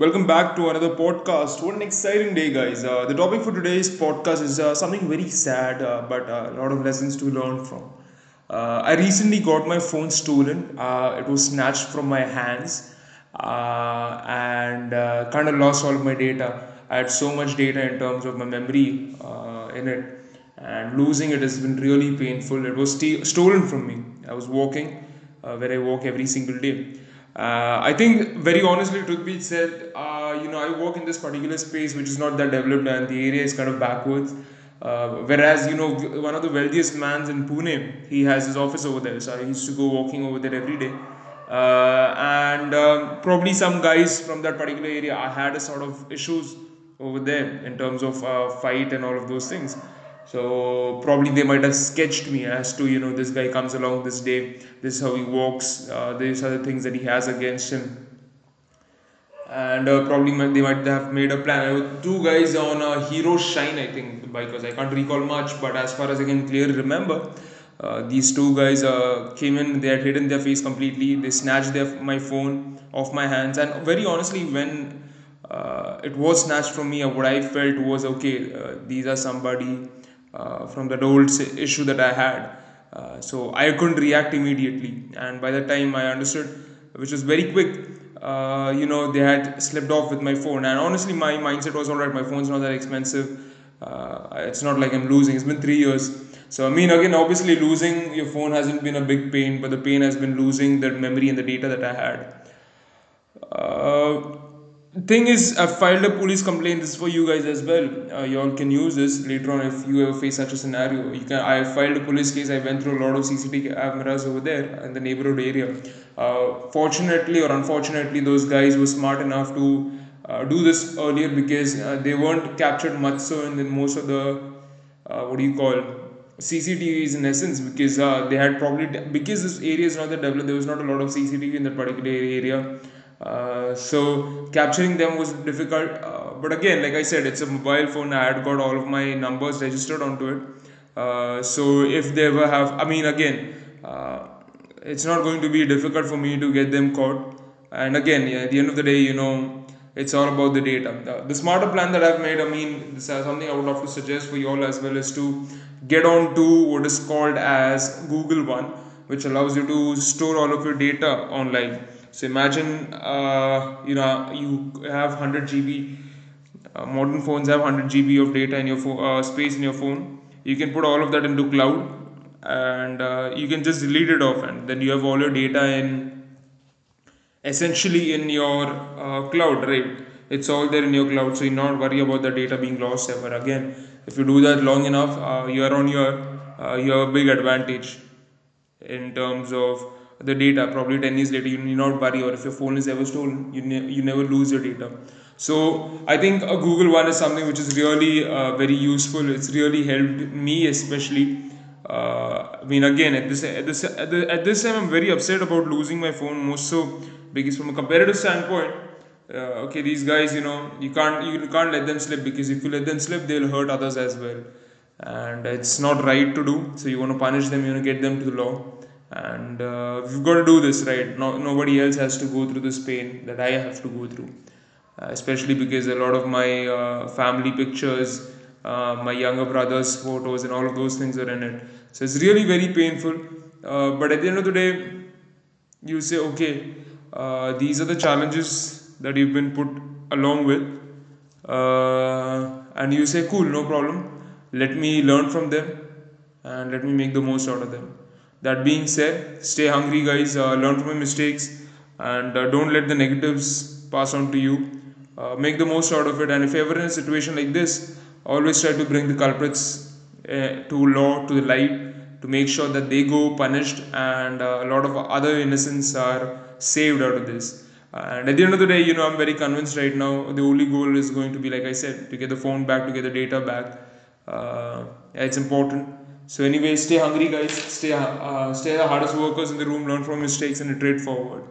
Welcome back to another podcast. What an exciting day, guys. Uh, the topic for today's podcast is uh, something very sad, uh, but uh, a lot of lessons to learn from. Uh, I recently got my phone stolen. Uh, it was snatched from my hands and kind of lost all of my data. I had so much data in terms of my memory in it, and losing it has been really painful. It was st- stolen from me. I was walking where I walk every single day. Uh, I think, very honestly, truth be said, uh, you know, I work in this particular space which is not that developed and the area is kind of backwards. Uh, whereas, you know, one of the wealthiest mans in Pune, he has his office over there. So I used to go walking over there every day. Uh, and um, probably some guys from that particular area, I had a sort of issues over there in terms of uh, fight and all of those things. So probably they might have sketched me as to you know this guy comes along this day, this is how he walks, uh, these are the things that he has against him, and uh, probably might, they might have made a plan. Was two guys on a Hero Shine, I think, because I can't recall much, but as far as I can clearly remember. Uh, these two guys uh, came in they had hidden their face completely they snatched their, my phone off my hands and very honestly when uh, it was snatched from me what i felt was okay uh, these are somebody uh, from that old issue that I had. Uh, so I couldn't react immediately, and by the time I understood, which was very quick, uh, you know, they had slipped off with my phone. And honestly, my mindset was alright. My phone's not that expensive. Uh, it's not like I'm losing. It's been three years. So I mean, again, obviously, losing your phone hasn't been a big pain, but the pain has been losing the memory and the data that I had. Thing is i filed a police complaint. This is for you guys as well. Uh, you all can use this later on if you ever face such a scenario. You can i filed a police case. I went through a lot of cctv cameras over there in the neighborhood area. Uh, fortunately or unfortunately those guys were smart enough to uh, do this earlier because uh, they weren't captured much so in the, most of the uh, what do you call CCTVs in essence because uh, they had probably because this area is not that developed there was not a lot of CCTV in that particular area uh, so capturing them was difficult uh, but again like i said it's a mobile phone. I had got all of my numbers registered onto it. Uh, so if they ever have i mean again uh, it's not going to be difficult for me to get them caught. And again yeah, at the end of the day you know it's all about the data. The, the smarter plan that i've made i mean this is something i would love to suggest for you all as well is to get on to what is called as google one which allows you to store all of your data online so imagine, uh, you know, you have 100 GB. Uh, modern phones have 100 GB of data in your phone, uh, space in your phone. You can put all of that into cloud, and uh, you can just delete it off, and then you have all your data in essentially in your uh, cloud, right? It's all there in your cloud, so you not worry about the data being lost ever again. If you do that long enough, uh, year on year, you have a big advantage in terms of the data. Probably 10 years later you need not worry or if your phone is ever stolen you, ne- you never lose your data. So i think a google one is something which is really uh, very useful. It's really helped me especially uh, i mean again at this at this at, the, at this time i'm very upset about losing my phone most so because from a comparative standpoint uh, okay these guys you know you can't you can't let them slip because if you let them slip they'll hurt others as well. And it's not right to do so you want to punish them you want to get them to the law and uh, we've got to do this right? No, nobody else has to go through this pain that i have to go through. Uh, especially because a lot of my uh, family pictures uh, my younger brother's photos and all of those things are in it. So it's really very painful. Uh, but at the end of the day you say okay these are the challenges that you've been put along with. And you say cool no problem. Let me learn from them and let me make the most out of them that being said stay hungry guys. Uh, learn from your mistakes and uh, don't let the negatives pass on to you. Uh, make the most out of it. And if you're ever in a situation like this always try to bring the culprits uh, to law to the light to make sure that they go punished and uh, a lot of other innocents are saved out of this. And at the end of the day you know i'm very convinced right now the only goal is going to be like i said to get the phone back to get the data back. Uh, it's important so anyway, stay hungry, guys. Stay uh, stay the hardest workers in the room. Learn from mistakes and iterate forward.